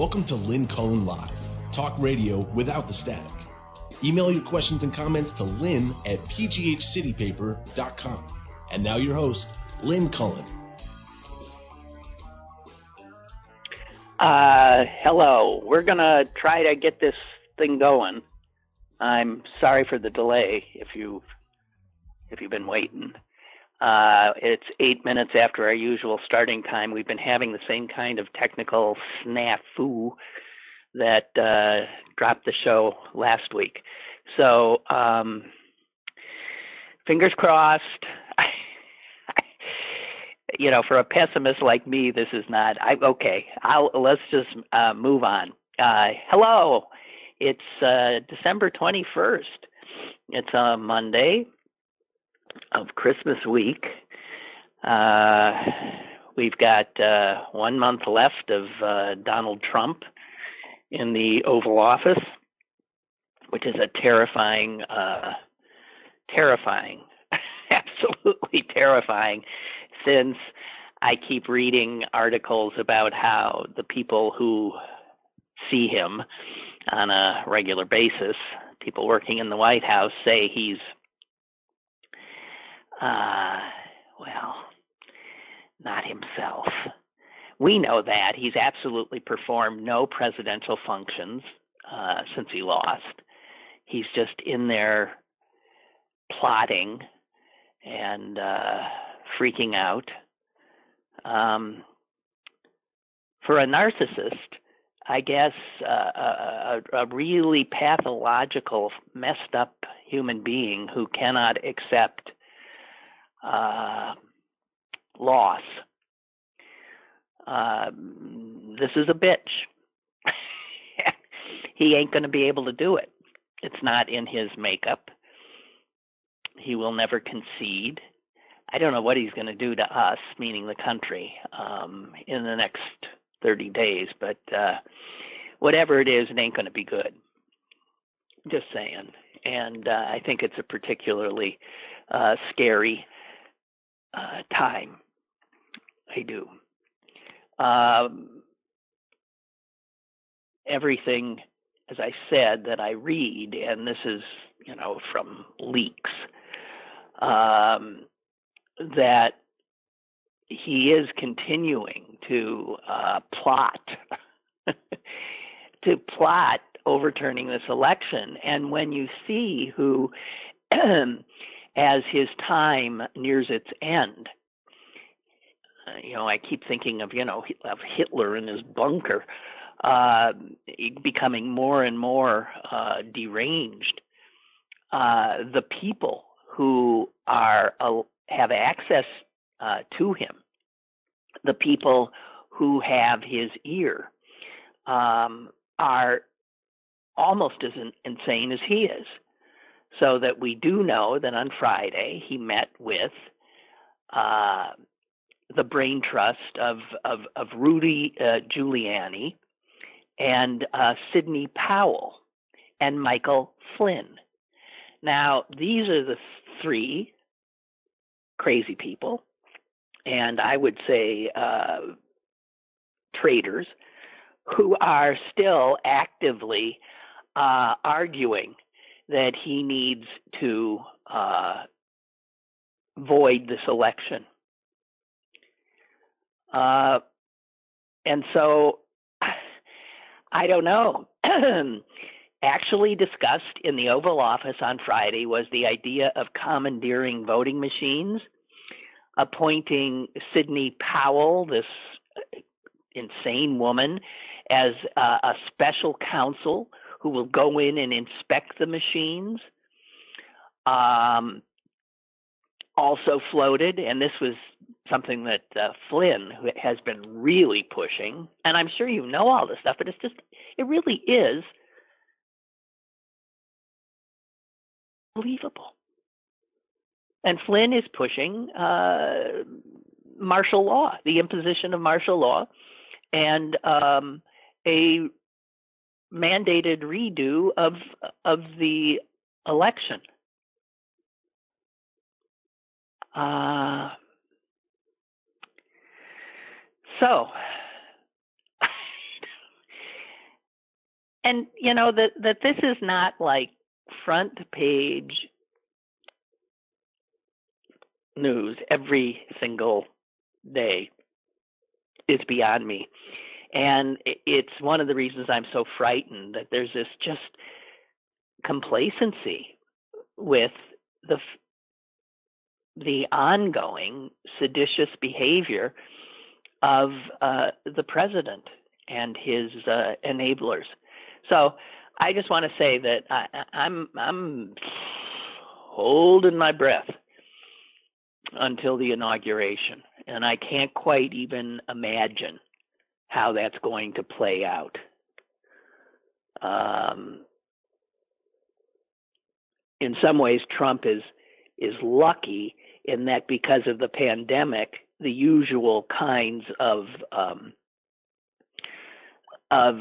Welcome to Lynn Cullen Live, talk radio without the static. Email your questions and comments to lynn at pghcitypaper.com. And now your host, Lynn Cullen. Uh, hello. We're going to try to get this thing going. I'm sorry for the delay if you've if you've been waiting. Uh, it's eight minutes after our usual starting time. We've been having the same kind of technical snafu that uh, dropped the show last week. So, um, fingers crossed. you know, for a pessimist like me, this is not. I okay. I'll let's just uh, move on. Uh, hello, it's uh, December twenty first. It's a Monday of Christmas week. Uh, we've got uh, one month left of uh, Donald Trump in the Oval Office, which is a terrifying, uh, terrifying, absolutely terrifying, since I keep reading articles about how the people who see him on a regular basis, people working in the White House, say he's uh, well, not himself. We know that. He's absolutely performed no presidential functions uh, since he lost. He's just in there plotting and uh, freaking out. Um, for a narcissist, I guess uh, a, a, really pathological, messed up human being who cannot accept uh, loss. Uh, this is a bitch. he ain't going to be able to do it. It's not in his makeup. He will never concede. I don't know what he's going to do to us, meaning the country, um, in the next 30 days, but uh, whatever it is, it ain't going to be good. Just saying. And uh, I think it's a particularly uh, scary uh, time. I do. Um, everything, as I said, that I read, and this is, you know, from leaks, um, that he is continuing to uh, plot to plot overturning this election. And when you see who as his time nears its end. Uh, you know, I keep thinking of you know of Hitler in his bunker, uh, becoming more and more uh, deranged. Uh, the people who are uh, have access uh, to him, the people who have his ear, um, are almost as insane as he is so that we do know that on Friday he met with uh, the brain trust of of, of Rudy uh, Giuliani and uh, Sidney Powell and Michael Flynn. Now these are the three crazy people, and I would say uh, traitors who are still actively uh, arguing that he needs to uh, void this election. Uh, and so I don't know. Actually discussed in the Oval Office on Friday was the idea of commandeering voting machines, appointing Sidney Powell, this insane woman, as uh, a special counsel who will go in and inspect the machines. Um, also floated, and this was something that uh, Flynn has been really pushing, and I'm sure you know all this stuff, but it's just, it really is believable. And Flynn is pushing uh, martial law, the imposition of martial law, and um, a mandated redo of of the election. Uh, so and you know that that this is not like front page news every single day is beyond me and it's one of the reasons i'm so frightened that there's this just complacency with the the ongoing seditious behavior of uh, the president and his uh, enablers. So I just want to say that I, I'm I'm holding my breath until the inauguration, and I can't quite even imagine how that's going to play out. Um, in some ways, Trump is is lucky in that because of the pandemic, the usual kinds of um, of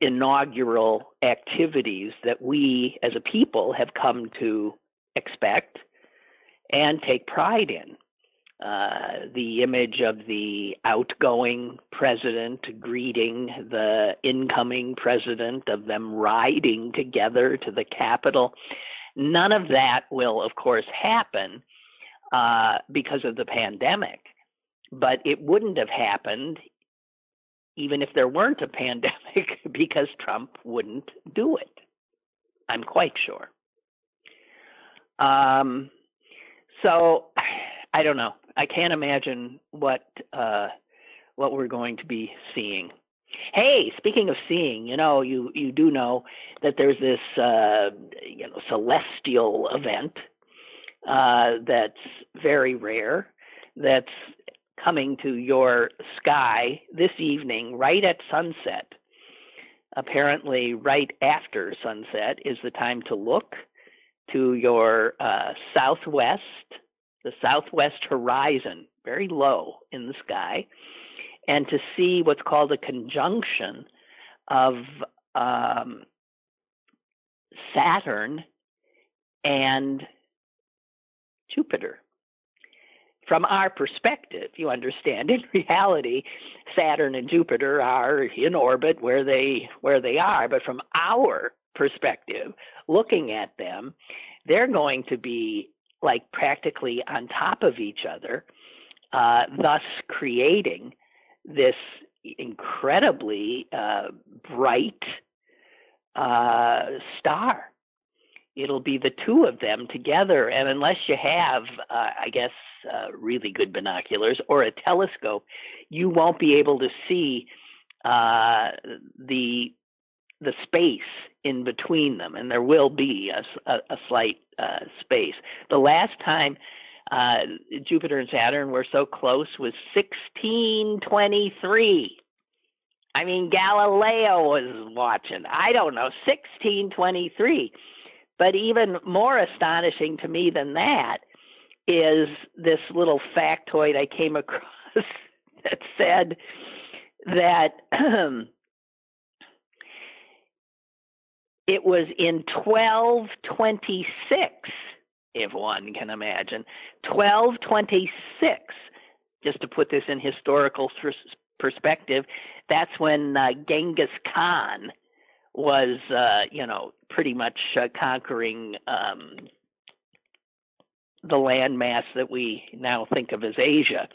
inaugural activities that we as a people have come to expect and take pride in. Uh, the image of the outgoing president greeting the incoming president, of them riding together to the Capitol. None of that will, of course, happen uh, because of the pandemic. But it wouldn't have happened even if there weren't a pandemic because Trump wouldn't do it. I'm quite sure. Um, so I don't know. I can't imagine what uh, what we're going to be seeing. Hey, speaking of seeing, you know, you you do know that there's this uh, you know celestial event uh, that's very rare, that's coming to your sky this evening, right at sunset. Apparently, right after sunset is the time to look to your uh, southwest, the southwest horizon, very low in the sky, and to see what's called a conjunction of um, Saturn and Jupiter. From our perspective, you understand, in reality, Saturn and Jupiter are in orbit where they where they are, but from our perspective, looking at them, they're going to be like practically on top of each other, uh, thus creating this incredibly uh, bright uh, star it'll be the two of them together. And unless you have, uh, I guess, uh, really good binoculars or a telescope, you won't be able to see uh, the the space in between them, and there will be a, a, a slight uh, space. The last time uh, Jupiter and Saturn were so close was 1623. I mean, Galileo was watching. I don't know, 1623 but even more astonishing to me than that is this little factoid I came across that said that it was in 1226, if one can imagine, 1226. Just to put this in historical perspective, that's when uh, Genghis Khan was, uh, you know, pretty much uh, conquering um, the landmass that we now think of as Asia.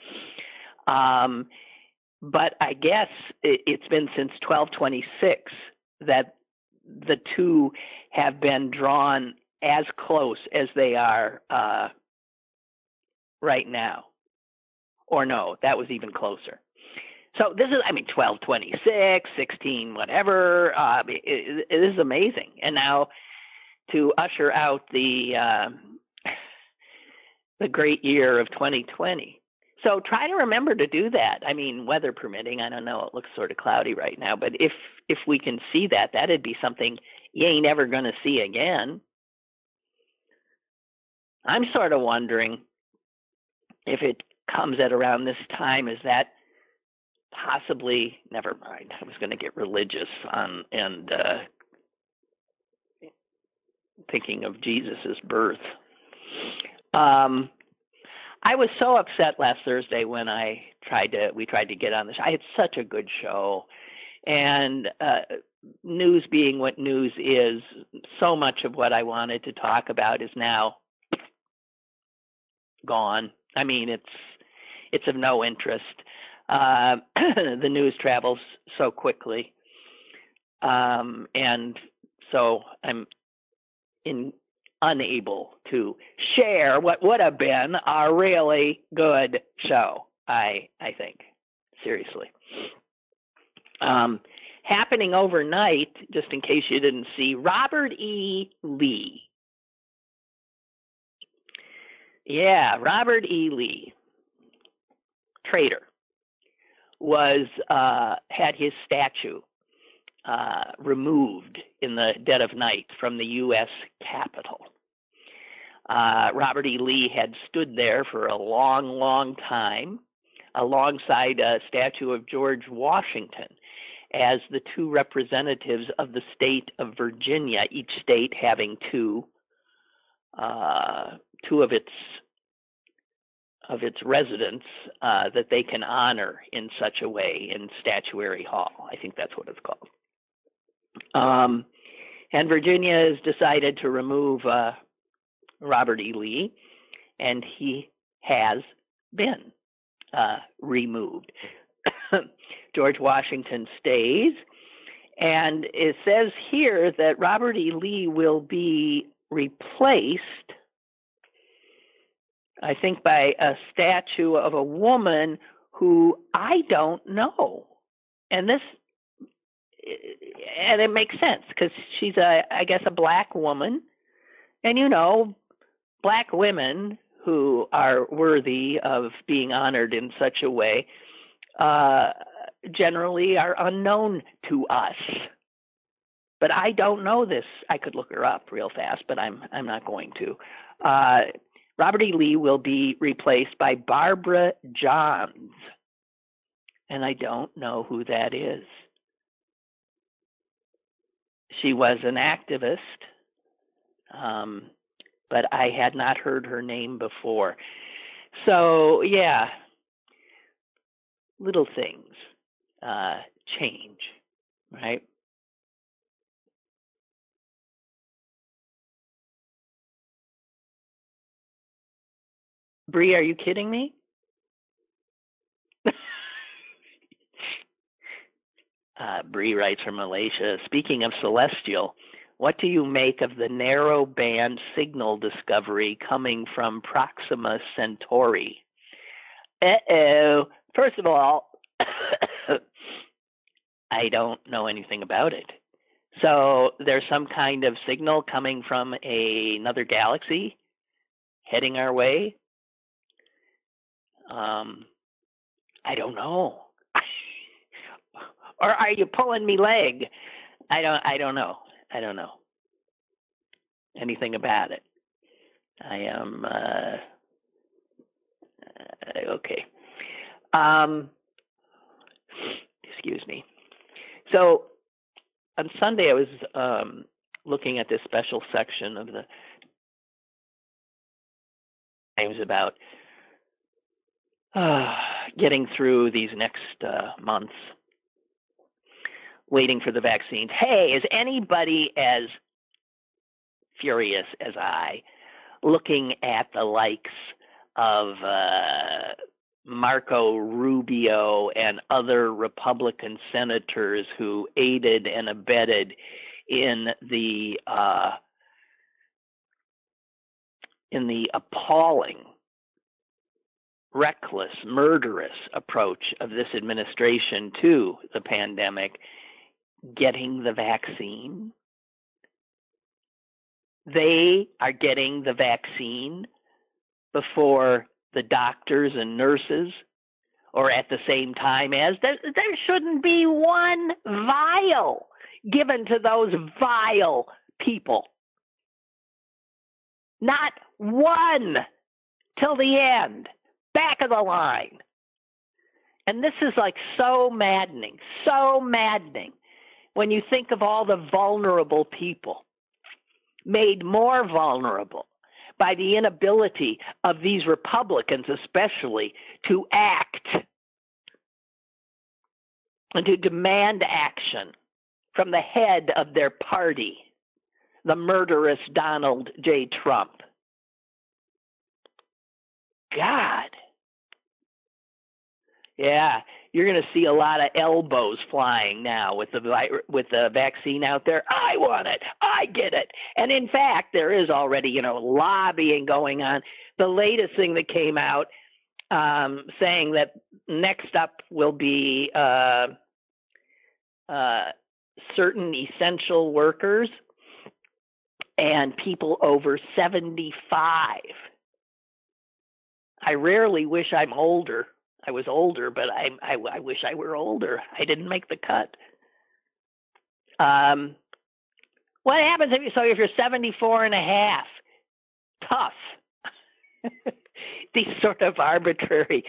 Um, but I guess it, it's been since 1226 that the two have been drawn as close as they are uh, right now. Or no, that was even closer. So this is, I mean, 1226, 16, whatever. Uh, it, it is amazing. And now to usher out the uh, the great year of 2020. So try to remember to do that. I mean, weather permitting. I don't know. It looks sort of cloudy right now, but if if we can see that, that'd be something you ain't ever going to see again. I'm sort of wondering if it comes at around this time, is that possibly never mind i was going to get religious on and uh thinking of jesus's birth um i was so upset last thursday when i tried to we tried to get on the show i had such a good show and uh news being what news is, so much of what I wanted to talk about is now gone. I mean, it's it's of no interest. Uh, the news travels so quickly, um, and so I'm in unable to share what would have been a really good show. I I think seriously. Um, happening overnight, just in case you didn't see, Robert E. Lee. Yeah, Robert E. Lee, traitor, was uh, had his statue uh, removed in the dead of night from the U.S. Capitol. Uh, Robert E. Lee had stood there for a long, long time alongside a statue of George Washington as the two representatives of the state of Virginia, each state having two uh, two of its of its residents uh, that they can honor in such a way in Statuary Hall. I think that's what it's called. Um, and Virginia has decided to remove uh, Robert E. Lee, and he has been uh, removed. George Washington stays, and it says here that Robert E. Lee will be replaced, I think, by a statue of a woman who I don't know. And this and it makes sense because she's a i guess a black woman. And you know black women who are worthy of being honored in such a way uh generally are unknown to us. But i don't know this. I could look her up real fast but i'm i'm not going to. Uh robert e. Lee will be replaced by barbara johns. And i don't know who that is she was an activist, um, but I had not heard her name before. So, yeah, little things uh, change, right? Bree, are you kidding me? Uh, Bree writes from Malaysia. Speaking of celestial, what do you make of the narrow band signal discovery coming from Proxima Centauri? Uh oh. First of all, I don't know anything about it. So there's some kind of signal coming from a, another galaxy heading our way. Um, I don't know or are you pulling me leg? I don't I don't know. I don't know anything about it. I am uh, uh, okay. Um, excuse me. So on Sunday, I was um, looking at this special section of the Times about uh, getting through these next uh, months waiting for the vaccines. Hey, is anybody as furious as I looking at the likes of uh, Marco Rubio and other Republican senators who aided and abetted in the uh, in the appalling, reckless, murderous approach of this administration to the pandemic getting the vaccine. They are getting the vaccine before the doctors and nurses or at the same time as there, there shouldn't be one vial given to those vile people. Not one till the end, back of the line. And this is like so maddening, so maddening when you think of all the vulnerable people made more vulnerable by the inability of these Republicans, especially, to act and to demand action from the head of their party, the murderous Donald J. Trump. God. Yeah, you're going to see a lot of elbows flying now with the with the vaccine out there. I want it. I get it. And in fact, there is already, you know, lobbying going on. The latest thing that came out um, saying that next up will be uh, uh, certain essential workers and people over 75. I rarely wish I'm older. I was older, but I, I, I wish I were older. I didn't make the cut. Um, what happens if you, so if you're 74 and a half? Tough. these sort of arbitrary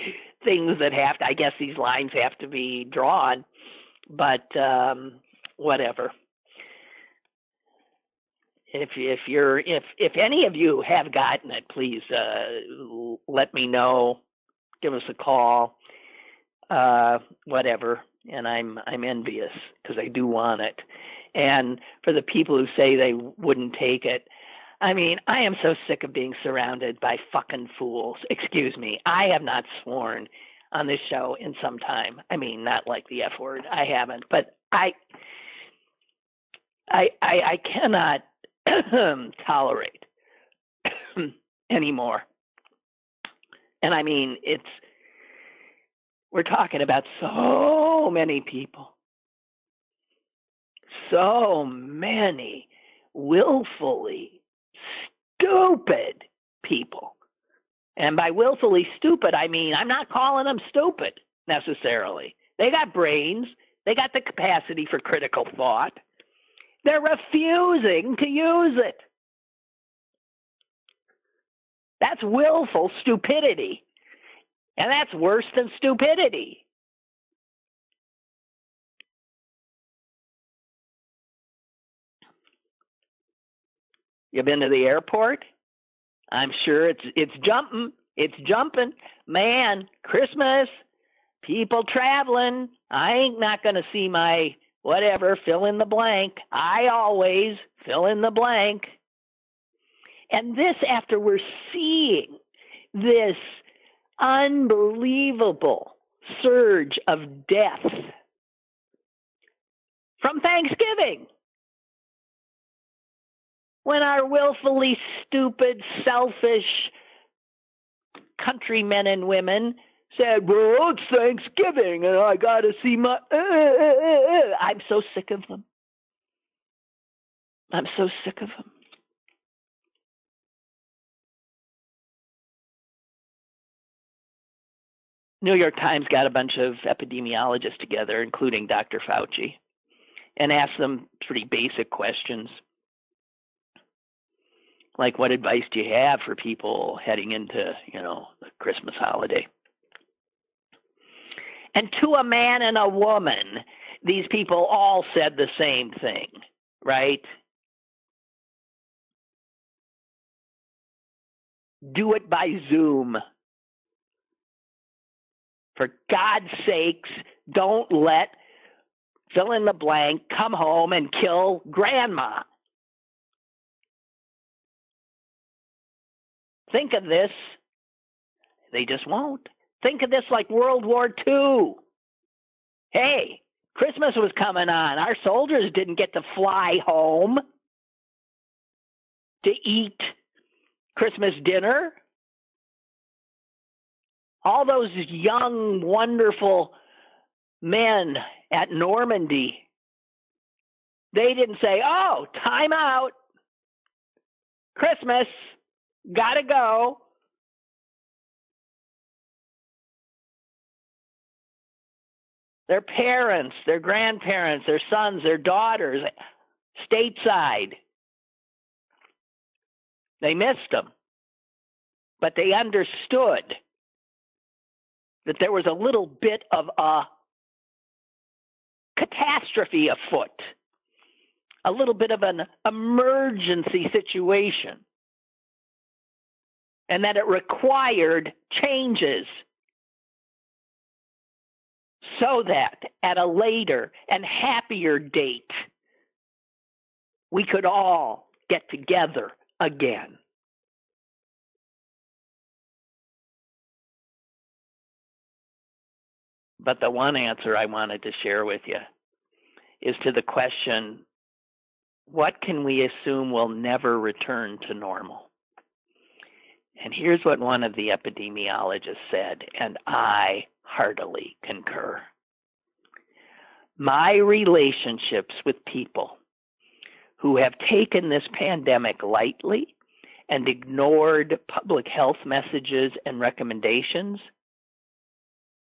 things that have to, I guess these lines have to be drawn, but um, whatever. If if you're if if any of you have gotten it, please uh, let me know. Give us a call. Uh, whatever. And I'm I'm envious because I do want it. And for the people who say they wouldn't take it, I mean, I am so sick of being surrounded by fucking fools. Excuse me. I have not sworn on this show in some time. I mean, not like the F word. I haven't, but I I I, I cannot tolerate anymore. And I mean, it's we're talking about so many people. So many willfully stupid people. And by willfully stupid, I mean I'm not calling them stupid necessarily. They got brains, they got the capacity for critical thought. They're refusing to use it. That's willful stupidity. And that's worse than stupidity. You been to the airport? I'm sure it's it's jumping. It's jumping. Man, Christmas, people traveling. I ain't not going to see my whatever, fill in the blank. I always fill in the blank. And this after we're seeing this unbelievable surge of death from Thanksgiving when our willfully stupid, selfish countrymen and women said, "Well, it's Thanksgiving, and I got to see my." Uh, uh, uh, I'm so sick of them. I'm so sick of them. New York Times got a bunch of epidemiologists together, including Dr. Fauci, and asked them pretty basic questions. Like what advice do you have for people heading into you know the christmas holiday? And to a man and a woman these people all said the same thing right? Do it by zoom for god's sakes don't let fill in the blank come home and kill grandma Think of this. They just won't. Think of this like World War II. Hey, Christmas was coming on. Our soldiers didn't get to fly home to eat Christmas dinner. All those young, wonderful men at Normandy, they didn't say, oh, time out. Christmas. Gotta go. Their parents, their grandparents, their sons, their daughters, stateside. They missed them. But they understood that there was a little bit of a catastrophe afoot, a little bit of an emergency situation and that it required changes so that at a later and happier date we could all get together again. But the one answer I wanted to share with you is to the question what can we assume will never return to normal? And here's what one of the epidemiologists said, and I heartily concur. My relationships with people who have taken this pandemic lightly and ignored public health messages and recommendations,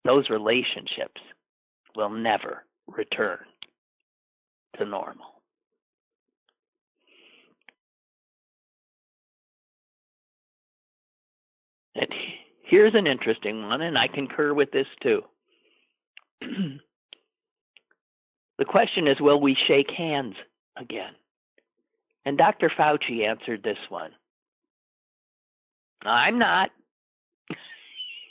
those relationships will never return to normal. And here's an interesting one, and I concur with this too. the question is will we shake hands again? And Dr. Fauci answered this one. I'm not,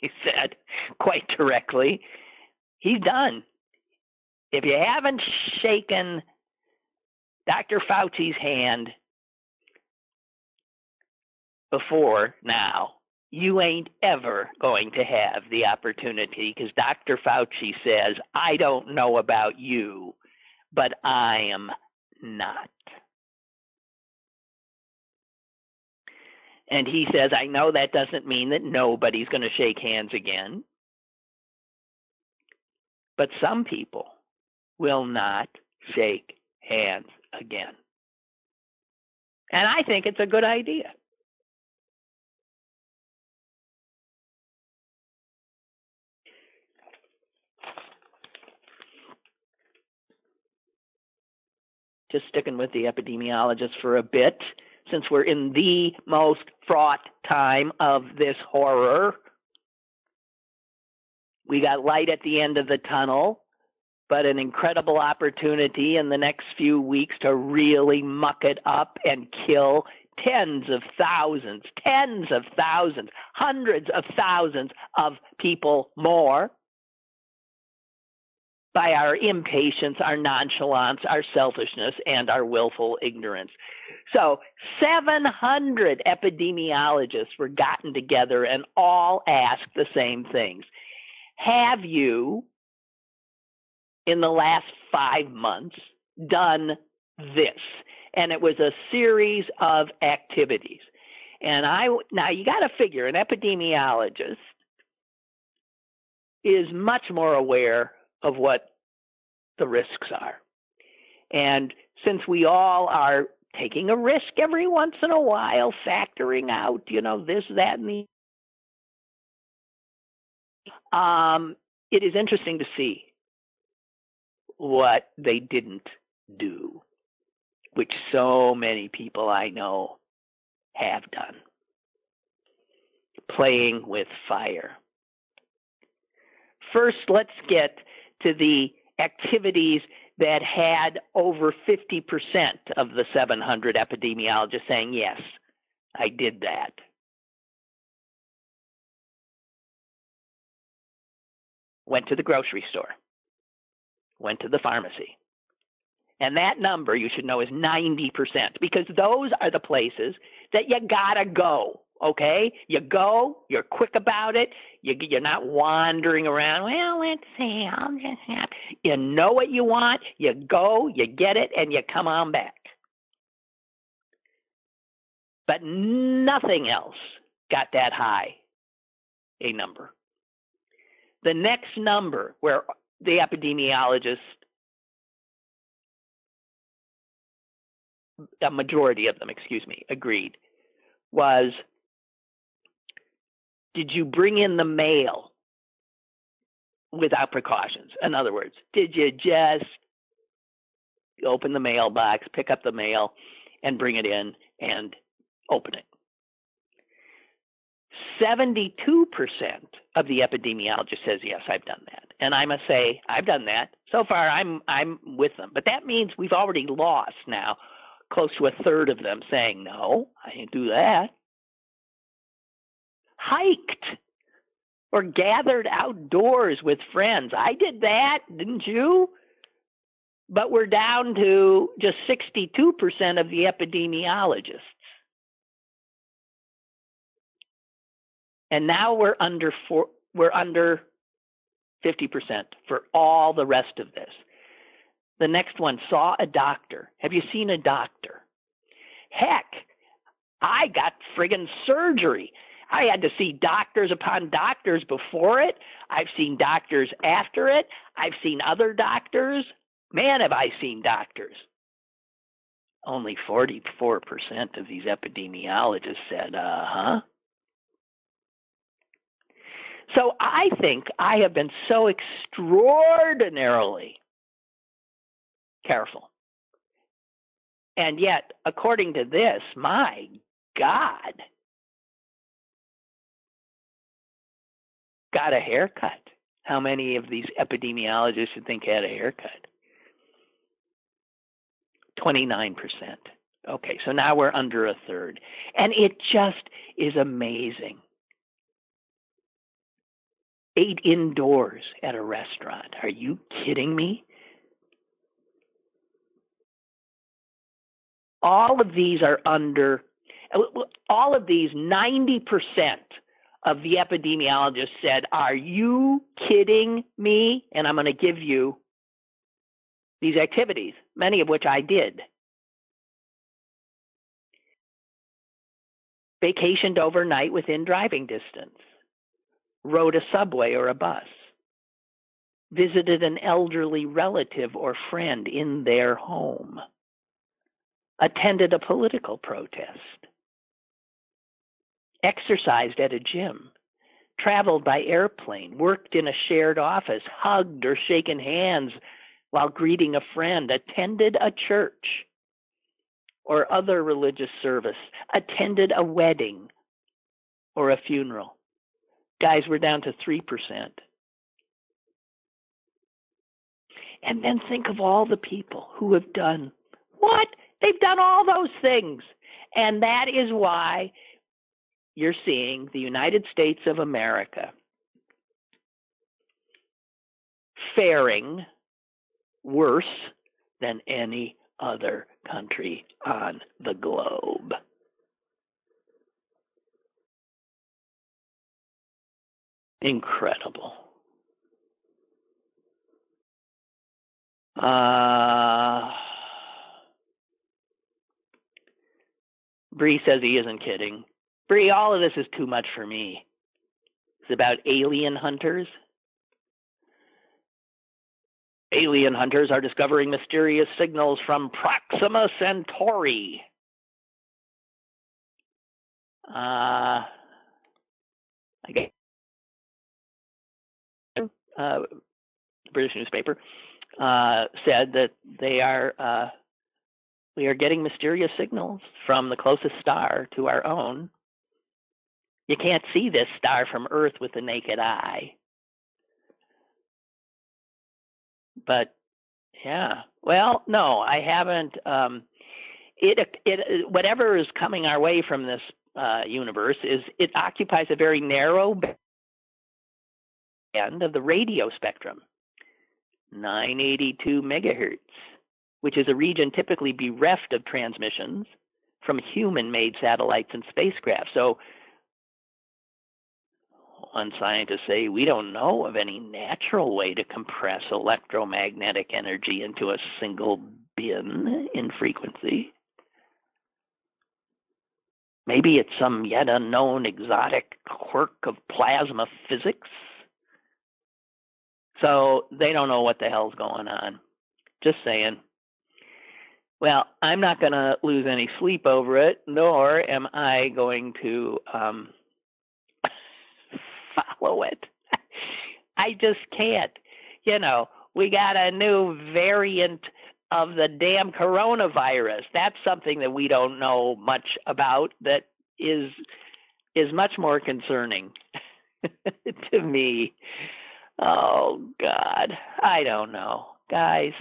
he said quite directly. He's done. If you haven't shaken Dr. Fauci's hand before now, you ain't ever going to have the opportunity because Dr. Fauci says, I don't know about you, but I am not. And he says, I know that doesn't mean that nobody's going to shake hands again, but some people will not shake hands again. And I think it's a good idea. just sticking with the epidemiologist for a bit, since we're in the most fraught time of this horror. We got light at the end of the tunnel, but an incredible opportunity in the next few weeks to really muck it up and kill tens of thousands, tens of thousands, hundreds of thousands of people more by our impatience, our nonchalance, our selfishness, and our willful ignorance. So, 700 epidemiologists were gotten together and all asked the same things. Have you, in the last five months, done this? And it was a series of activities. And I, now you got to figure an epidemiologist is much more aware of what the risks are. And since we all are taking a risk every once in a while, factoring out, you know, this, that, and the um, it is interesting to see what they didn't do, which so many people I know have done. Playing with fire. First, let's get to the activities that had over 50% of the 700 epidemiologists saying, yes, I did that. Went to the grocery store, went to the pharmacy. And that number, you should know, is 90% because those are the places that you gotta go okay? You go, you're quick about it, you, you're not wandering around, well, let's see, I'll just have, you know what you want, you go, you get it, and you come on back. But nothing else got that high a number. The next number where the epidemiologist, a majority of them, excuse me, agreed was did you bring in the mail without precautions? In other words, did you just open the mailbox, pick up the mail, and bring it in and open it? 72% of the epidemiologist says yes i've done that and i must say i've done that so far i'm i'm with them but that means we've already lost now close to a third of them saying no i didn't do that hiked or gathered outdoors with friends. I did that, didn't you? but we're down to just 62% of the epidemiologists. And now we're under four, we're under 50% for all the rest of this. The next one saw a doctor. Have you seen a doctor? Heck, I got friggin' surgery. I had to see doctors upon doctors before it. I've seen doctors after it. I've seen other doctors. Man, have I seen doctors. Only 44% of these epidemiologists said, uh huh. So I think I have been so extraordinarily careful. And yet, according to this, my God, got a haircut. How many of these epidemiologists you think had a haircut? 29%. Okay, so now we're under a third. And it just is amazing. Ate indoors at a restaurant. Are you kidding me? All of these are under, uh, all of these, 90% of the epidemiologist said, Are you kidding me? And I'm going to give you these activities, many of which I did. Vacationed overnight within driving distance, rode a subway or a bus, visited an elderly relative or friend in their home, attended a political protest, exercised at a gym, traveled by airplane, worked in a shared office, hugged or shaken hands while greeting a friend, attended a church or other religious service, attended a wedding or a funeral. Guys, we're down to 3%. And then think of all the people who have done what? They've done all those things. And that is why you're seeing the United States of America faring worse than any other country on the globe. Incredible. Uh, Bree says he isn't kidding. Bree, all of this is too much for me. It's about alien hunters. Alien hunters are discovering mysterious signals from Proxima Centauri. Uh, I guess uh, British newspaper uh, said that they are uh, we are getting mysterious signals from the closest star to our own. You can't see this star from Earth with the naked eye. But yeah, well, no, I haven't. Um, it it whatever is coming our way from this uh, universe is it occupies a very narrow band of the radio spectrum, 982 megahertz, which is a region typically bereft of transmissions from human-made satellites and spacecraft. So one scientists say we don't know of any natural way to compress electromagnetic energy into a single bin in frequency. Maybe it's some yet unknown exotic quirk of plasma physics. So they don't know what the hell's going on. Just saying. Well, I'm not going to lose any sleep over it, nor am I going to um, follow it. I just can't. You know, we got a new variant of the damn coronavirus. That's something that we don't know much about that is is much more concerning to me. Oh god. I don't know. Guys,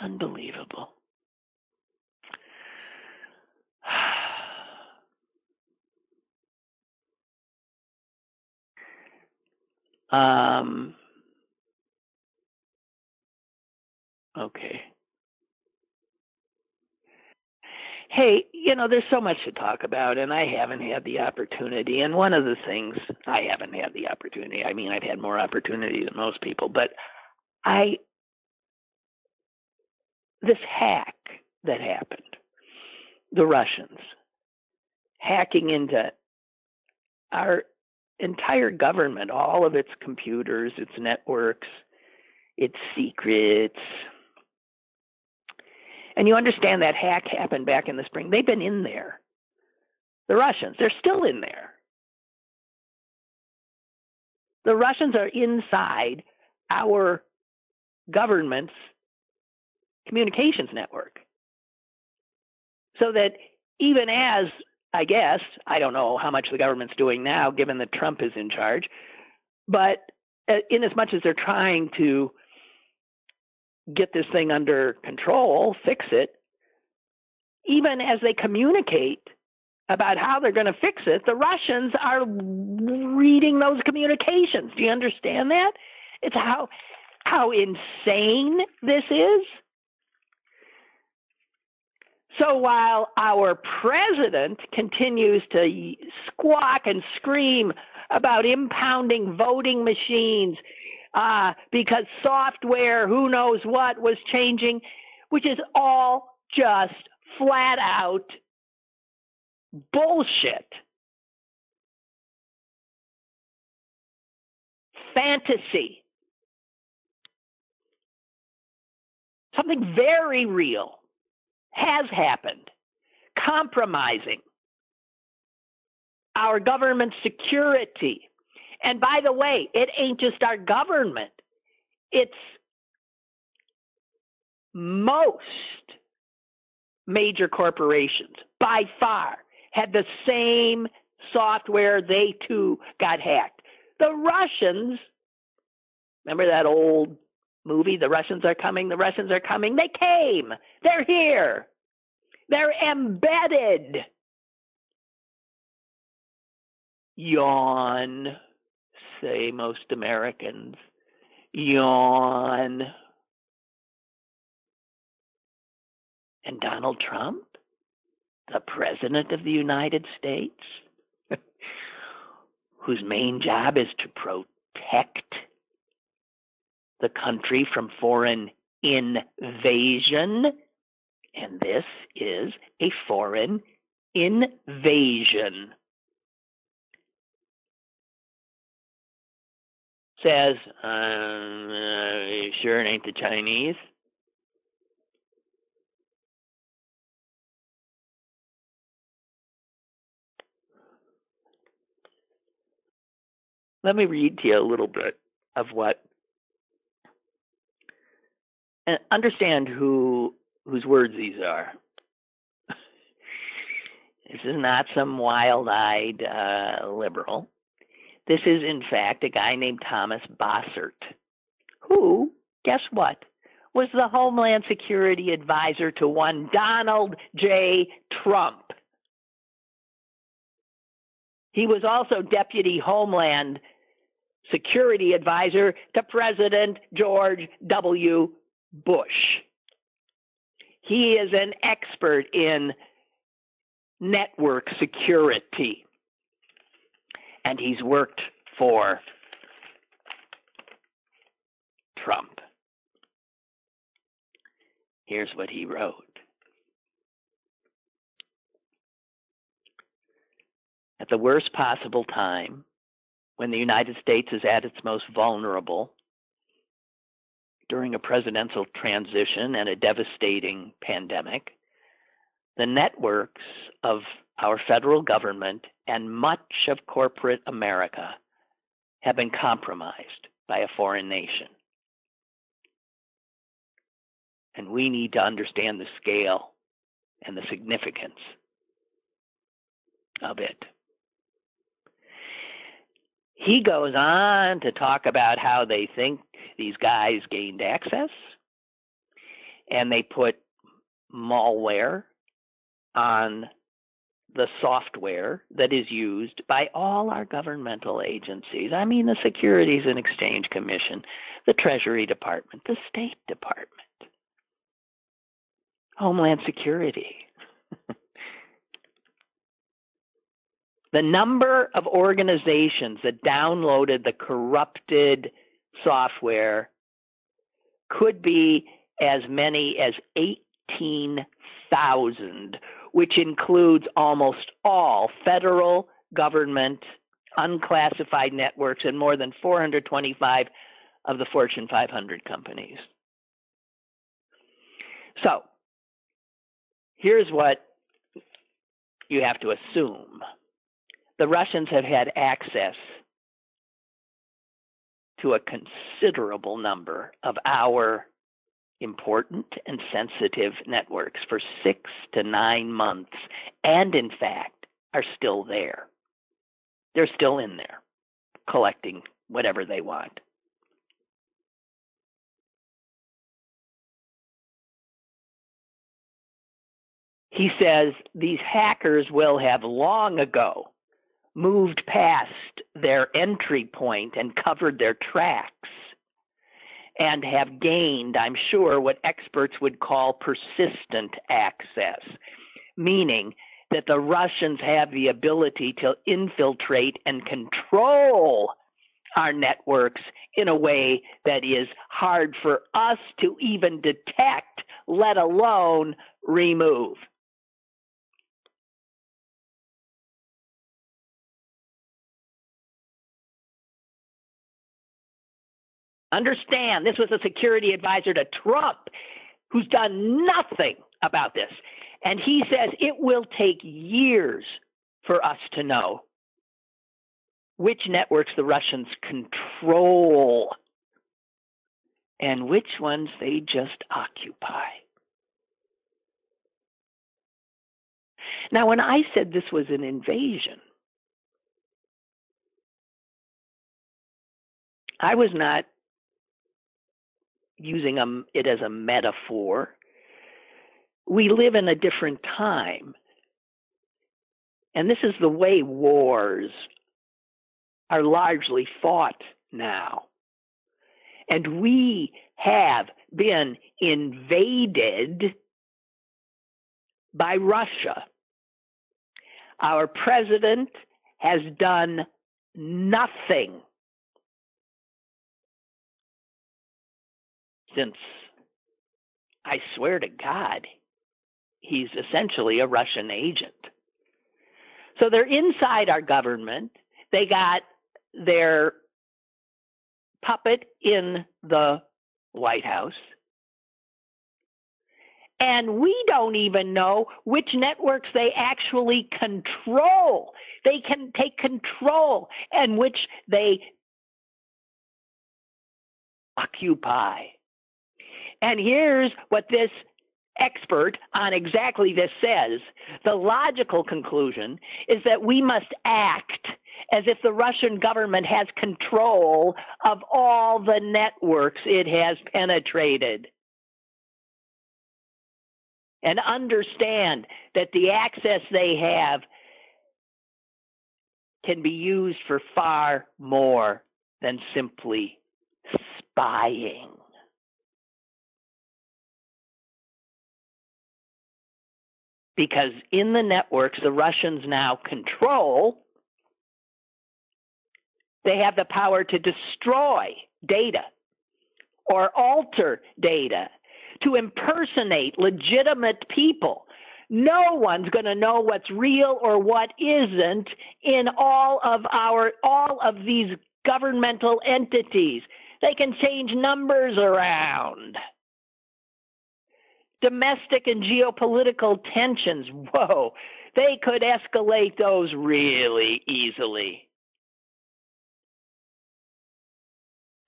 unbelievable. Um, Okay. Hey, you know, there's so much to talk about, and I haven't had the opportunity. And one of the things I haven't had the opportunity, I mean, I've had more opportunity than most people, but I, this hack that happened, the Russians hacking into our entire government, all of its computers, its networks, its secrets, and you understand that hack happened back in the spring. They've been in there. The Russians, they're still in there. The Russians are inside our government's communications network. So that even as, I guess, I don't know how much the government's doing now, given that Trump is in charge, but uh, in as much as they're trying to get this thing under control, fix it, even as they communicate about how they're going to fix it, the Russians are reading those communications. Do you understand that? It's how how insane this is. So while our president continues to squawk and scream about impounding voting machines uh, because software, who knows what, was changing, which is all just flat out bullshit. Fantasy. Something very real has happened. Compromising our government security and by the way, it ain't just our government, it's most major corporations by far had the same software. They too got hacked. The Russians, remember that old movie, The Russians Are Coming, The Russians Are Coming? They came. They're here. They're embedded. Yawn say most Americans. Yawn. And Donald Trump, the President of the United States, whose main job is to protect the country from foreign invasion. And this is a foreign invasion. says, um, uh, sure it ain't the Chinese? Let me read to you a little bit of what and understand who whose words these are. this is not some wild-eyed uh, liberal. This is, in fact, a guy named Thomas Bossert, who, guess what, was the Homeland Security advisor to one Donald J. Trump. He was also Deputy Homeland Security Advisor to President George W. Bush. He is an expert in network security and he's worked for Trump. Here's what he wrote. At the worst possible time, when the United States is at its most vulnerable, during a presidential transition and a devastating pandemic, the networks of our federal government and much of corporate America have been compromised by a foreign nation. And we need to understand the scale and the significance of it. He goes on to talk about how they think these guys gained access and they put malware on the software that is used by all our governmental agencies. I mean, the Securities and Exchange Commission, the Treasury Department, the State Department. Homeland Security. the number of organizations that downloaded the corrupted software could be as many as 18,000, which includes almost all federal government unclassified networks and more than 425 of the Fortune 500 companies. So, here's what you have to assume the Russians have had access to a considerable number of our important and sensitive networks for six to nine months, and in fact, are still there. They're still in there collecting whatever they want. He says these hackers will have long ago moved past their entry point and covered their tracks and have gained, I'm sure, what experts would call persistent access, meaning that the Russians have the ability to infiltrate and control our networks in a way that is hard for us to even detect, let alone remove. Understand, this was a security advisor to Trump who's done nothing about this. And he says it will take years for us to know which networks the Russians control and which ones they just occupy. Now, when I said this was an invasion, I was not using a, it as a metaphor. We live in a different time. And this is the way wars are largely fought now. And we have been invaded by Russia. Our president has done nothing since I swear to God, he's essentially a Russian agent. So they're inside our government. They got their puppet in the White House. And we don't even know which networks they actually control. They can take control and which they occupy. And here's what this expert on exactly this says. The logical conclusion is that we must act as if the Russian government has control of all the networks it has penetrated. And understand that the access they have can be used for far more than simply spying. Because in the networks the Russians now control, they have the power to destroy data or alter data, to impersonate legitimate people. No one's going to know what's real or what isn't in all of our all of these governmental entities. They can change numbers around domestic and geopolitical tensions, whoa, they could escalate those really easily.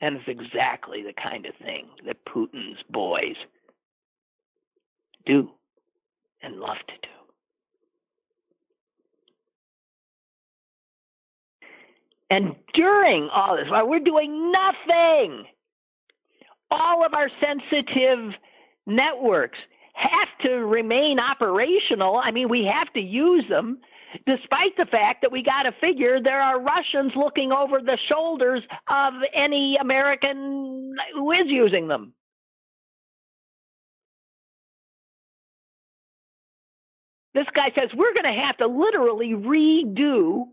And it's exactly the kind of thing that Putin's boys do and love to do. And during all this, while we're doing nothing, all of our sensitive networks have to remain operational. I mean, we have to use them, despite the fact that we got to figure there are Russians looking over the shoulders of any American who is using them. This guy says we're going to have to literally redo,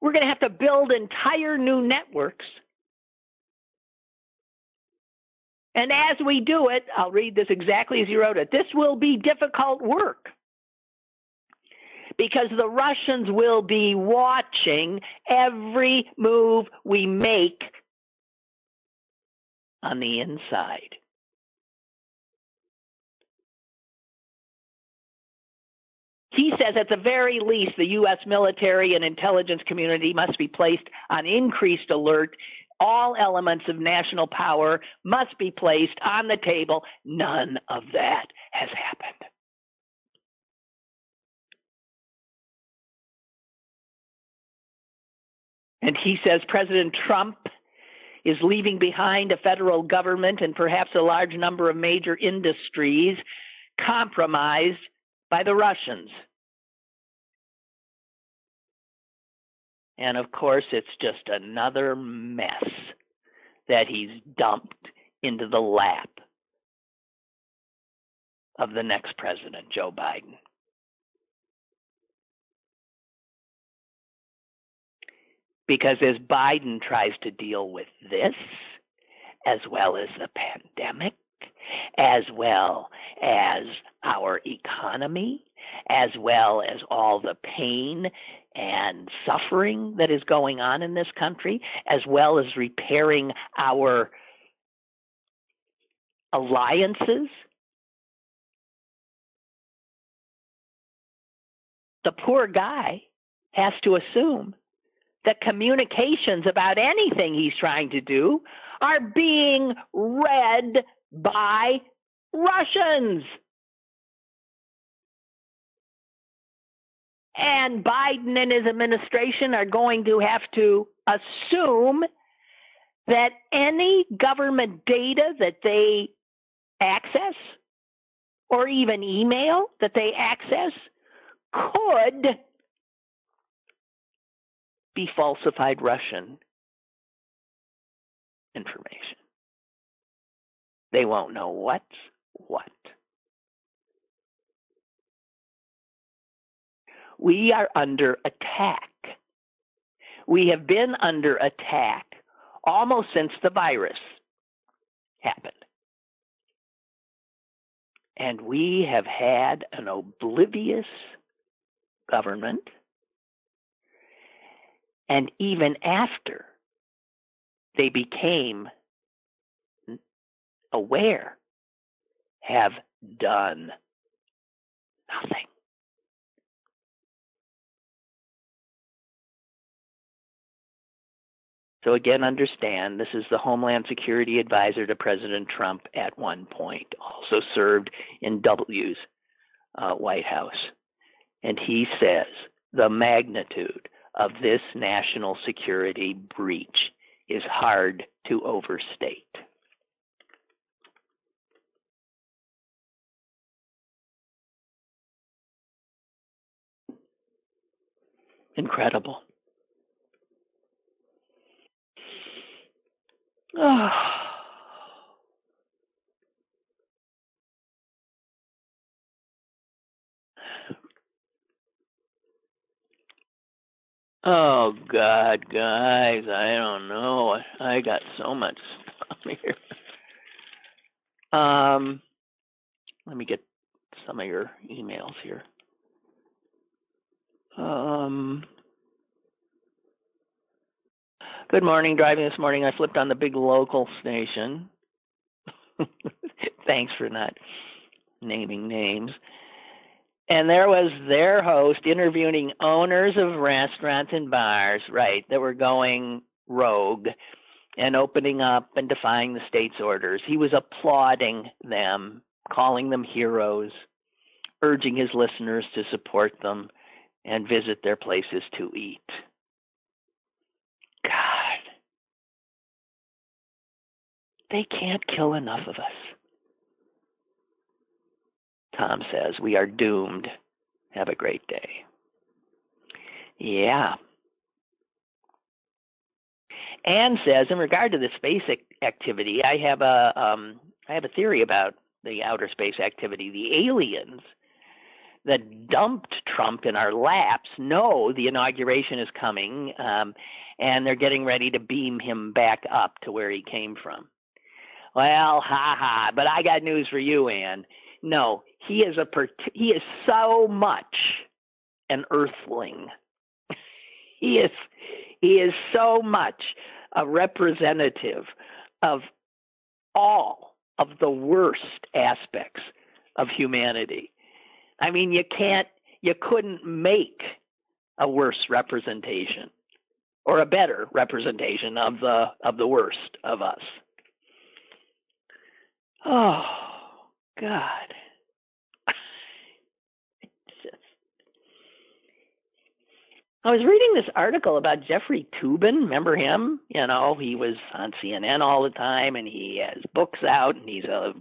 we're going to have to build entire new networks. And as we do it, I'll read this exactly as he wrote it. This will be difficult work because the Russians will be watching every move we make on the inside. He says at the very least, the U.S. military and intelligence community must be placed on increased alert. All elements of national power must be placed on the table. None of that has happened. And he says President Trump is leaving behind a federal government and perhaps a large number of major industries compromised by the Russians. And of course, it's just another mess that he's dumped into the lap of the next president, Joe Biden. Because as Biden tries to deal with this, as well as the pandemic, as well as our economy, as well as all the pain and suffering that is going on in this country, as well as repairing our alliances. The poor guy has to assume that communications about anything he's trying to do are being read by Russians. And Biden and his administration are going to have to assume that any government data that they access or even email that they access could be falsified Russian information. They won't know what's what. We are under attack. We have been under attack almost since the virus happened. And we have had an oblivious government. And even after they became aware, have done nothing. So again, understand this is the Homeland Security Advisor to President Trump at one point, also served in W's uh, White House. And he says the magnitude of this national security breach is hard to overstate. Incredible. Oh. God, guys, I don't know. I got so much stuff here. Um, let me get some of your emails here. Um, Good morning. Driving this morning, I flipped on the big local station. Thanks for not naming names. And there was their host interviewing owners of restaurants and bars, right, that were going rogue and opening up and defying the state's orders. He was applauding them, calling them heroes, urging his listeners to support them and visit their places to eat. They can't kill enough of us. Tom says, We are doomed. Have a great day. Yeah. Anne says, in regard to the space activity, I have a um, I have a theory about the outer space activity. The aliens that dumped Trump in our laps know the inauguration is coming, um, and they're getting ready to beam him back up to where he came from. Well, ha ha! But I got news for you, Ann. No, he is a he is so much an earthling. he is he is so much a representative of all of the worst aspects of humanity. I mean, you can't, you couldn't make a worse representation or a better representation of the of the worst of us. Oh God. I was reading this article about Jeffrey Toobin. Remember him? You know, he was on CNN all the time, and he has books out, and he's a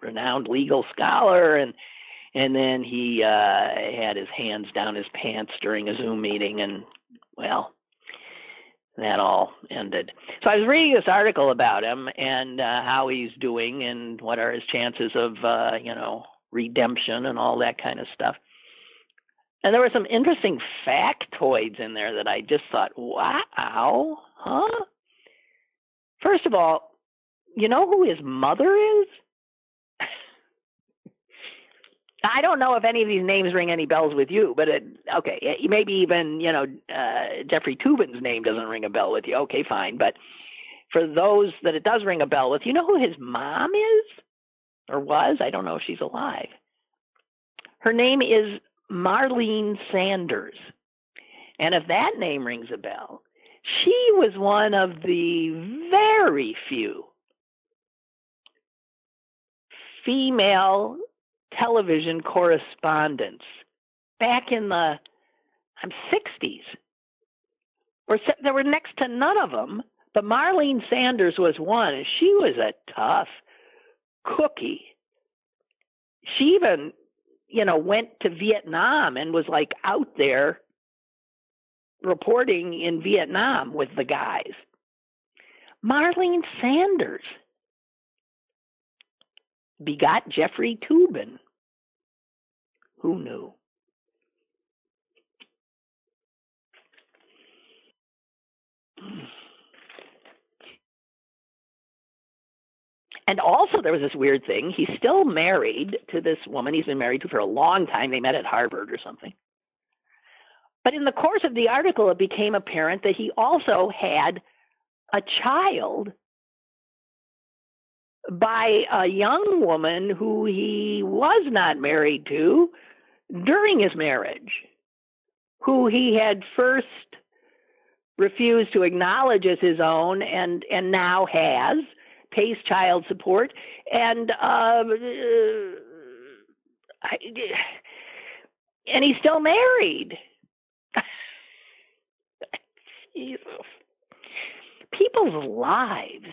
renowned legal scholar, and and then he uh, had his hands down his pants during a Zoom meeting, and well, that all ended. So I was reading this article about him and uh, how he's doing, and what are his chances of uh, you know redemption and all that kind of stuff. And there were some interesting factoids in there that I just thought, wow, huh? First of all, you know who his mother is? I don't know if any of these names ring any bells with you, but it, okay, maybe even you know uh, Jeffrey Toobin's name doesn't ring a bell with you. Okay, fine, but for those that it does ring a bell with, you know who his mom is or was? I don't know if she's alive. Her name is Marlene Sanders. And if that name rings a bell, she was one of the very few female television correspondents back in the I'm 60s. Or there were next to none of them, but Marlene Sanders was one, and she was a tough cookie. She even you know, went to Vietnam and was like out there reporting in Vietnam with the guys. Marlene Sanders begot Jeffrey Toobin. Who knew? And also, there was this weird thing. He's still married to this woman he's been married to for a long time. They met at Harvard or something. But in the course of the article, it became apparent that he also had a child by a young woman who he was not married to during his marriage, who he had first refused to acknowledge as his own and, and now has pays child support, and uh, I, and he's still married. Jesus. People's lives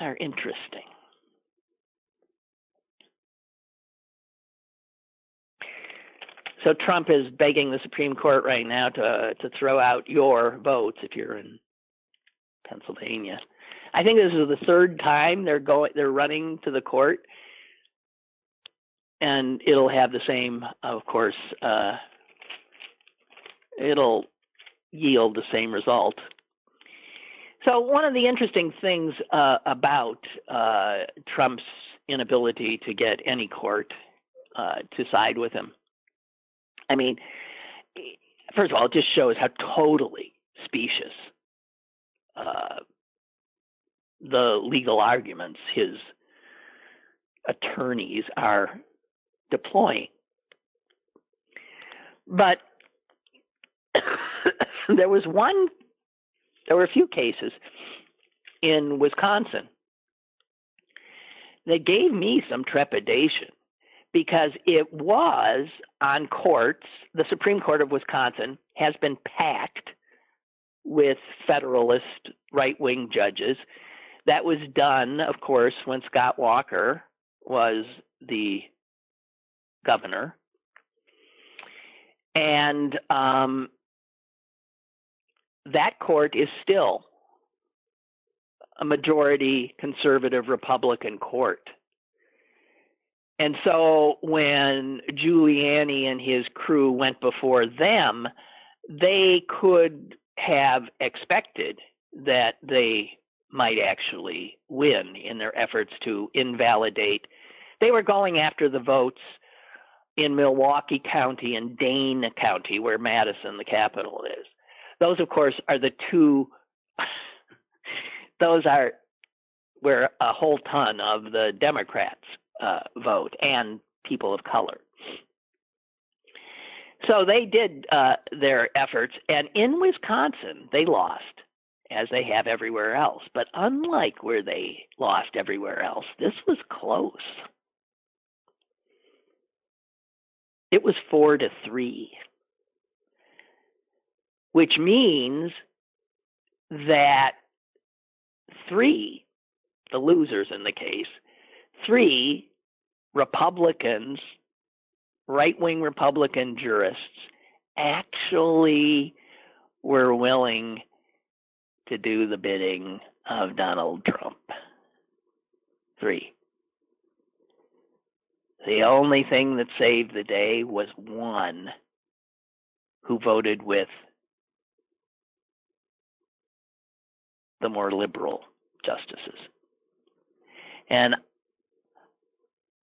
are interesting. So Trump is begging the Supreme Court right now to to throw out your votes if you're in Pennsylvania. I think this is the third time they're going they're running to the court, and it'll have the same, of course. Uh, it'll yield the same result. So one of the interesting things uh, about uh, Trump's inability to get any court uh, to side with him, I mean, first of all, it just shows how totally specious uh, the legal arguments his attorneys are deploying. But there was one, there were a few cases in Wisconsin that gave me some trepidation because it was on courts. The Supreme Court of Wisconsin has been packed with Federalist right wing judges. That was done, of course, when Scott Walker was the governor. And um, that court is still a majority conservative Republican court. And so when Giuliani and his crew went before them, they could have expected that they might actually win in their efforts to invalidate. They were going after the votes in Milwaukee County and Dane County, where Madison, the capital, is. Those, of course, are the two. those are where a whole ton of the Democrats uh, vote and people of color. So they did uh, their efforts, and in Wisconsin, they lost, as they have everywhere else. But unlike where they lost everywhere else, this was close. It was four to three, which means that three, the losers in the case, three Republicans, right wing Republican jurists, actually were willing to do the bidding of Donald Trump. Three. The only thing that saved the day was one who voted with the more liberal justices. And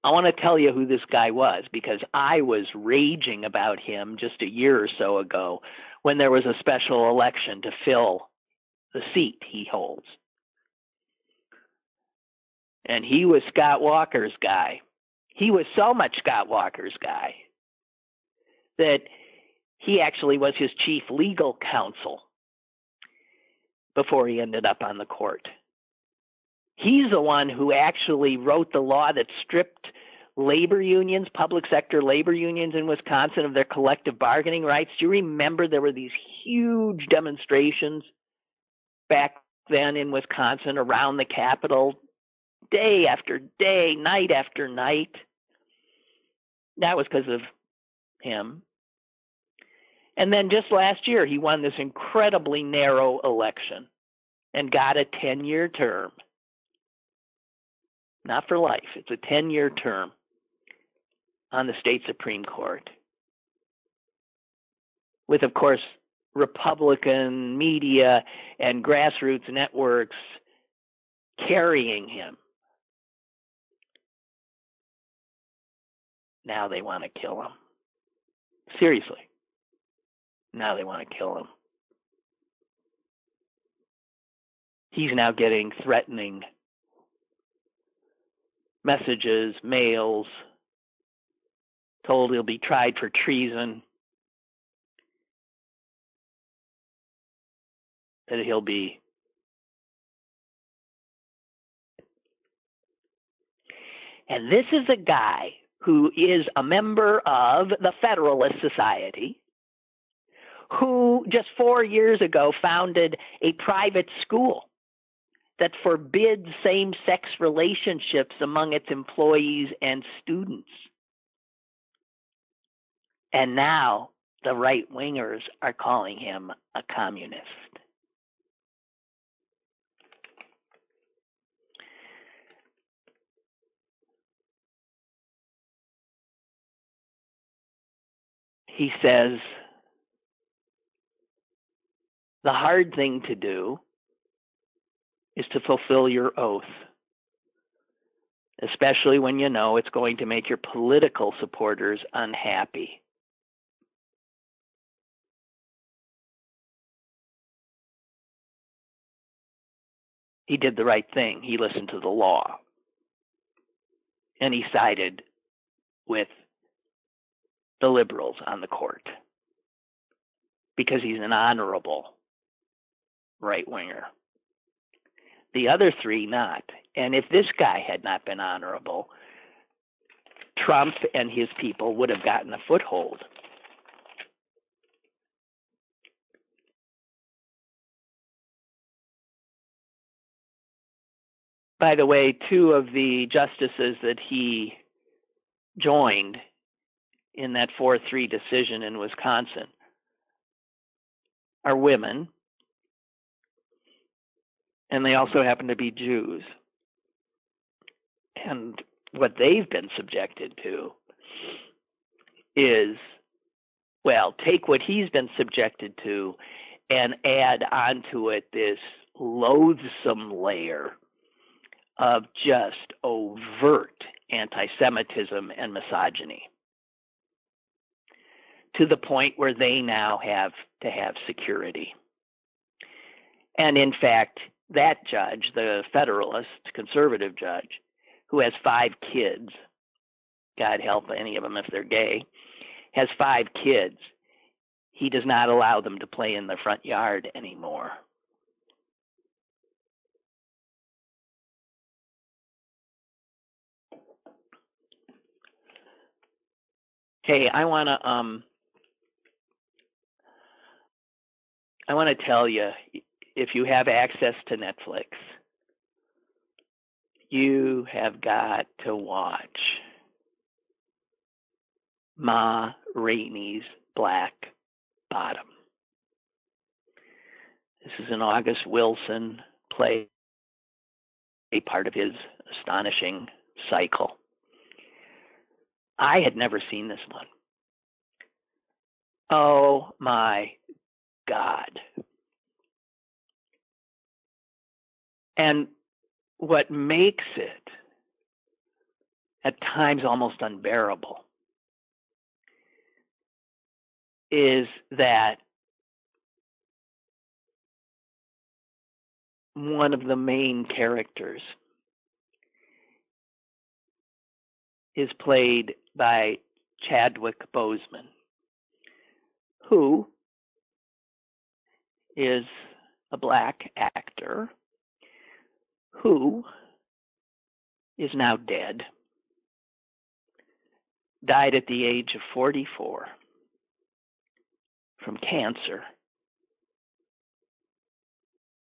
I want to tell you who this guy was because I was raging about him just a year or so ago when there was a special election to fill the seat he holds. And he was Scott Walker's guy. He was so much Scott Walker's guy that he actually was his chief legal counsel before he ended up on the court. He's the one who actually wrote the law that stripped labor unions, public sector labor unions in Wisconsin, of their collective bargaining rights. Do you remember there were these huge demonstrations back then in Wisconsin around the Capitol day after day, night after night. That was because of him. And then just last year, he won this incredibly narrow election and got a 10 year term. Not for life, it's a 10 year term on the state Supreme Court. With, of course, Republican media and grassroots networks carrying him. Now they want to kill him. Seriously. Now they want to kill him. He's now getting threatening messages, mails, told he'll be tried for treason, that he'll be And this is a guy who is a member of the Federalist Society, who just four years ago founded a private school that forbids same sex relationships among its employees and students. And now the right wingers are calling him a communist. He says, the hard thing to do is to fulfill your oath, especially when you know it's going to make your political supporters unhappy. He did the right thing. He listened to the law. And he sided with the liberals on the court because he's an honorable right winger. The other three not. And if this guy had not been honorable, Trump and his people would have gotten a foothold. By the way, two of the justices that he joined in that 4 3 decision in Wisconsin are women, and they also happen to be Jews. And what they've been subjected to is well, take what he's been subjected to and add onto it this loathsome layer of just overt anti Semitism and misogyny to the point where they now have to have security. And in fact, that judge, the Federalist conservative judge, who has five kids, God help any of them if they're gay, has five kids. He does not allow them to play in the front yard anymore. Hey, I want to um I want to tell you if you have access to Netflix, you have got to watch Ma Rainey's Black Bottom. This is an August Wilson play, a part of his astonishing cycle. I had never seen this one. Oh my God. And what makes it at times almost unbearable is that one of the main characters is played by Chadwick Boseman, who is a black actor who is now dead, died at the age of 44 from cancer,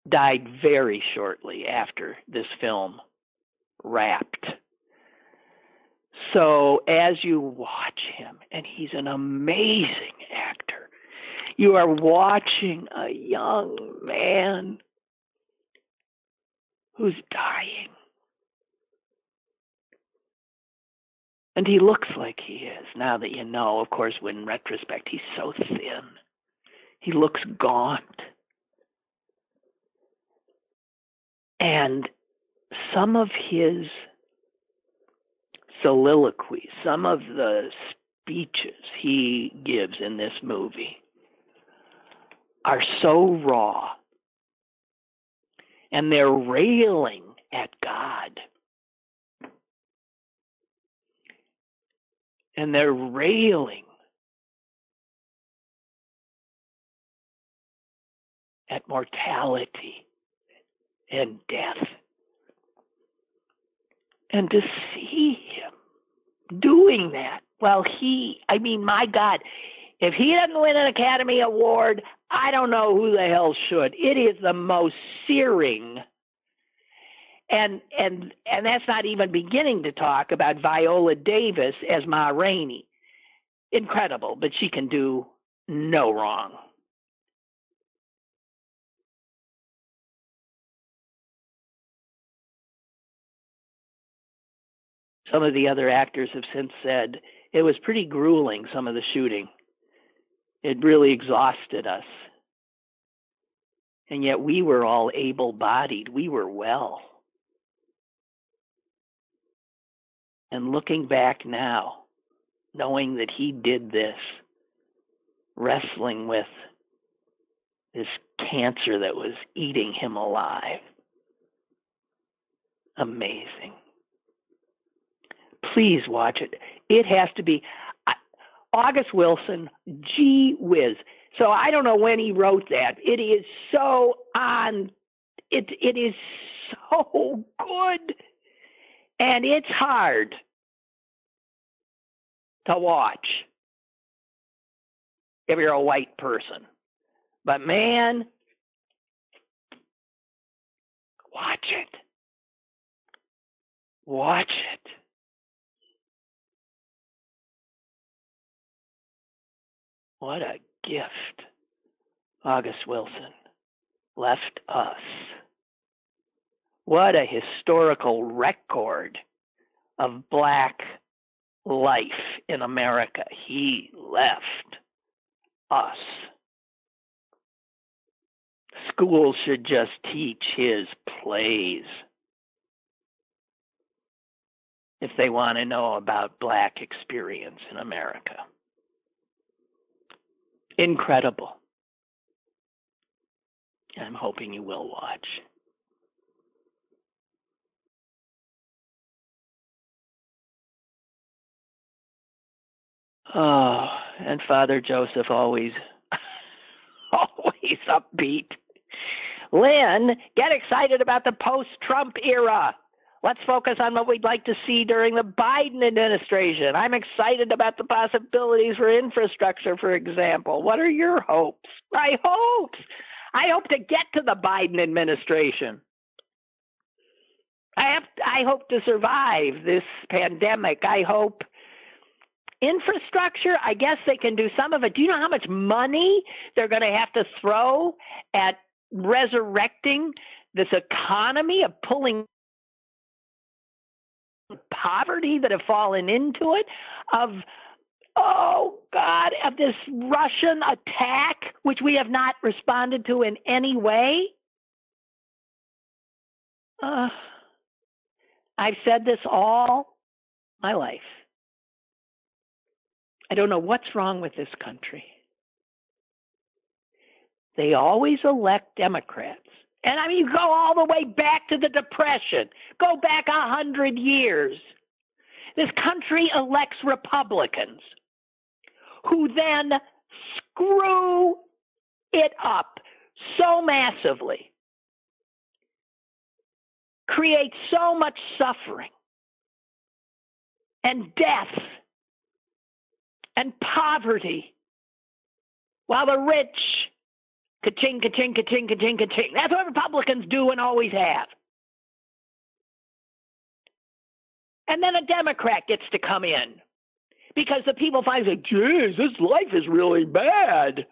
died very shortly after this film wrapped. So as you watch him, and he's an amazing actor, you are watching a young man who's dying. And he looks like he is, now that you know. Of course, in retrospect, he's so thin. He looks gaunt. And some of his soliloquies, some of the speeches he gives in this movie are so raw and they're railing at God. And they're railing at mortality and death. And to see him doing that, well, he, I mean, my God, if he doesn't win an Academy Award, I don't know who the hell should. It is the most searing and and and that's not even beginning to talk about Viola Davis as Ma Rainey. Incredible, but she can do no wrong. Some of the other actors have since said it was pretty grueling, some of the shooting. It really exhausted us. And yet we were all able bodied. We were well. And looking back now, knowing that he did this, wrestling with this cancer that was eating him alive. Amazing. Please watch it. It has to be. August Wilson, gee whiz. So I don't know when he wrote that. It is so on. It it is so good, and it's hard to watch if you're a white person. But man, watch it. Watch it. What a gift August Wilson left us. What a historical record of black life in America. He left us. Schools should just teach his plays if they want to know about black experience in America. Incredible. I'm hoping you will watch. Oh, and Father Joseph always, always upbeat. Lynn, get excited about the post Trump era. Let's focus on what we'd like to see during the Biden administration. I'm excited about the possibilities for infrastructure, for example. What are your hopes? My hopes. I hope to get to the Biden administration. I have I hope to survive this pandemic. I hope infrastructure, I guess they can do some of it. Do you know how much money they're going to have to throw at resurrecting this economy of pulling poverty that have fallen into it, of oh God, of this Russian attack, which we have not responded to in any way. Uh, I've said this all my life. I don't know what's wrong with this country. They always elect Democrats and I mean, you go all the way back to the Depression, go back a hundred years. This country elects Republicans who then screw it up so massively, create so much suffering and death and poverty, while the rich Ka-ching, ka-ching, ka-ching, ka-ching, ka-ching. That's what Republicans do and always have. And then a Democrat gets to come in because the people find that, geez, this life is really bad.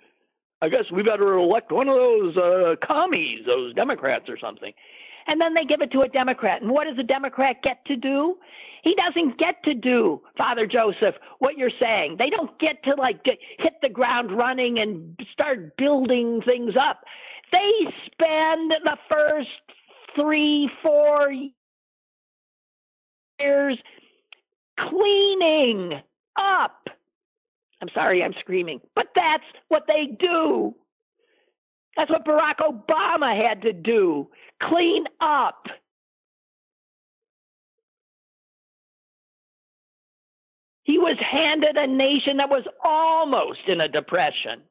I guess we better elect one of those uh, commies, those Democrats or something. And then they give it to a Democrat. And what does a Democrat get to do? He doesn't get to do, Father Joseph, what you're saying. They don't get to like hit the ground running and start building things up. They spend the first three, four years cleaning up. I'm sorry, I'm screaming, but that's what they do. That's what Barack Obama had to do. Clean up. He was handed a nation that was almost in a depression,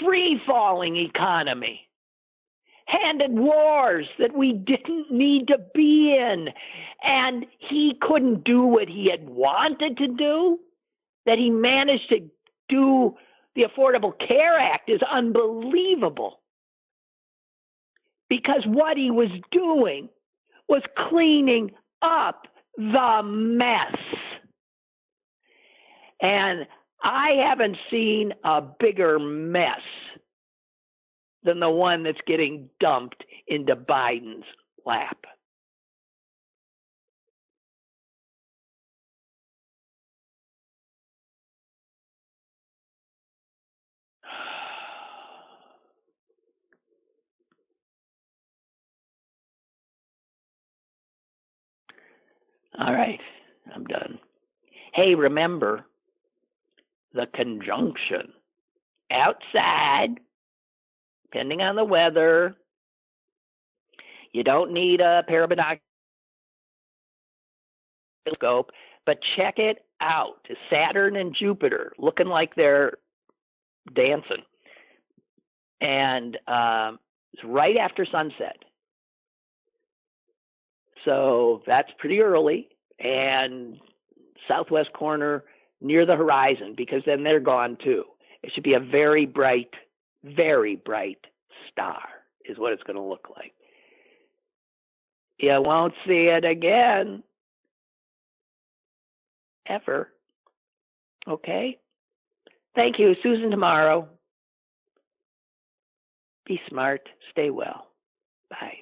free falling economy, handed wars that we didn't need to be in, and he couldn't do what he had wanted to do, that he managed to do the Affordable Care Act is unbelievable. Because what he was doing was cleaning up the mess. And I haven't seen a bigger mess than the one that's getting dumped into Biden's lap. All right, I'm done. Hey, remember, the conjunction outside, depending on the weather. You don't need a pair of binoculars, but check it out. Saturn and Jupiter looking like they're dancing. And um, it's right after sunset. So that's pretty early. And southwest corner near the horizon because then they're gone too. It should be a very bright, very bright star, is what it's going to look like. You won't see it again. Ever. Okay? Thank you. Susan tomorrow. Be smart. Stay well. Bye.